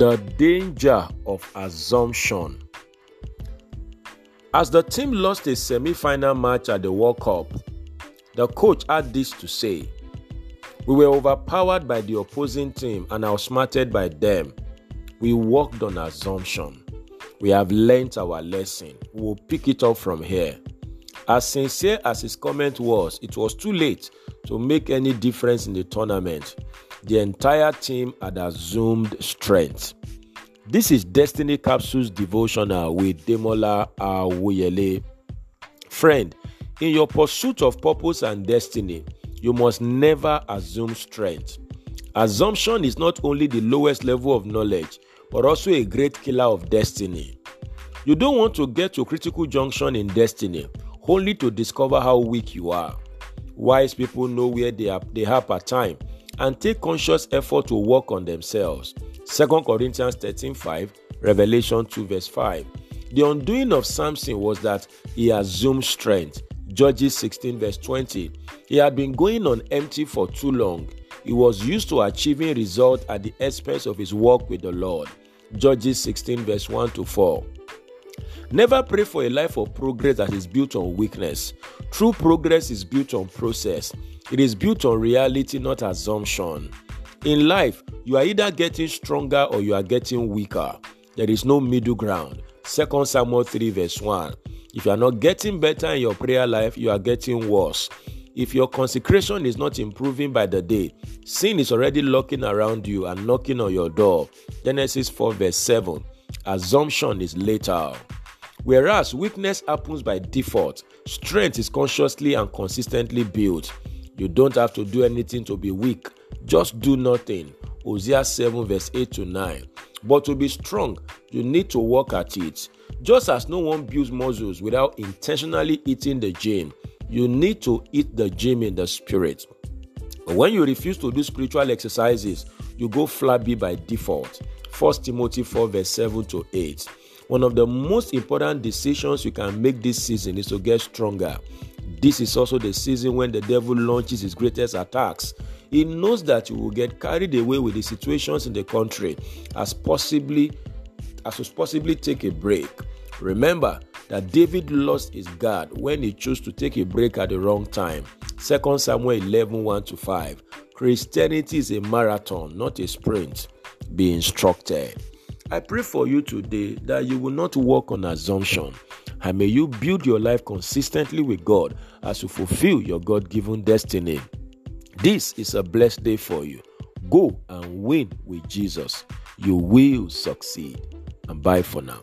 The danger of assumption. As the team lost a semi final match at the World Cup, the coach had this to say We were overpowered by the opposing team and outsmarted by them. We worked on assumption. We have learnt our lesson. We will pick it up from here. As sincere as his comment was, it was too late to make any difference in the tournament. The entire team had assumed strength. This is Destiny Capsules devotional with Demola Awoyele. Friend, in your pursuit of purpose and destiny, you must never assume strength. Assumption is not only the lowest level of knowledge, but also a great killer of destiny. You don't want to get to critical junction in destiny only to discover how weak you are. Wise people know where they are, they have a time and take conscious effort to work on themselves. 2 Corinthians 13 5, Revelation 2 verse 5. The undoing of Samson was that he assumed strength. Judges 16 verse 20. He had been going on empty for too long. He was used to achieving results at the expense of his work with the Lord. Judges 16 verse 1 to 4. Never pray for a life of progress that is built on weakness. True progress is built on process. It is built on reality, not assumption. In life, you are either getting stronger or you are getting weaker. There is no middle ground. 2 Samuel 3 verse 1. If you are not getting better in your prayer life, you are getting worse. If your consecration is not improving by the day, sin is already lurking around you and knocking on your door. Genesis 4 verse 7. Assumption is later. Whereas weakness happens by default, strength is consciously and consistently built. You don't have to do anything to be weak, just do nothing. Hosea 7, verse 8 to 9. But to be strong, you need to work at it. Just as no one builds muscles without intentionally eating the gym, you need to eat the gym in the spirit. When you refuse to do spiritual exercises, you go flabby by default. 1 Timothy 4, verse 7 to 8. One of the most important decisions you can make this season is to get stronger. This is also the season when the devil launches his greatest attacks. He knows that you will get carried away with the situations in the country as possibly as to possibly take a break. Remember that David lost his guard when he chose to take a break at the wrong time. 2 Samuel 11 1 to 5. Christianity is a marathon, not a sprint. Be instructed. I pray for you today that you will not walk on assumption and may you build your life consistently with God as you fulfill your God given destiny. This is a blessed day for you. Go and win with Jesus. You will succeed. And bye for now.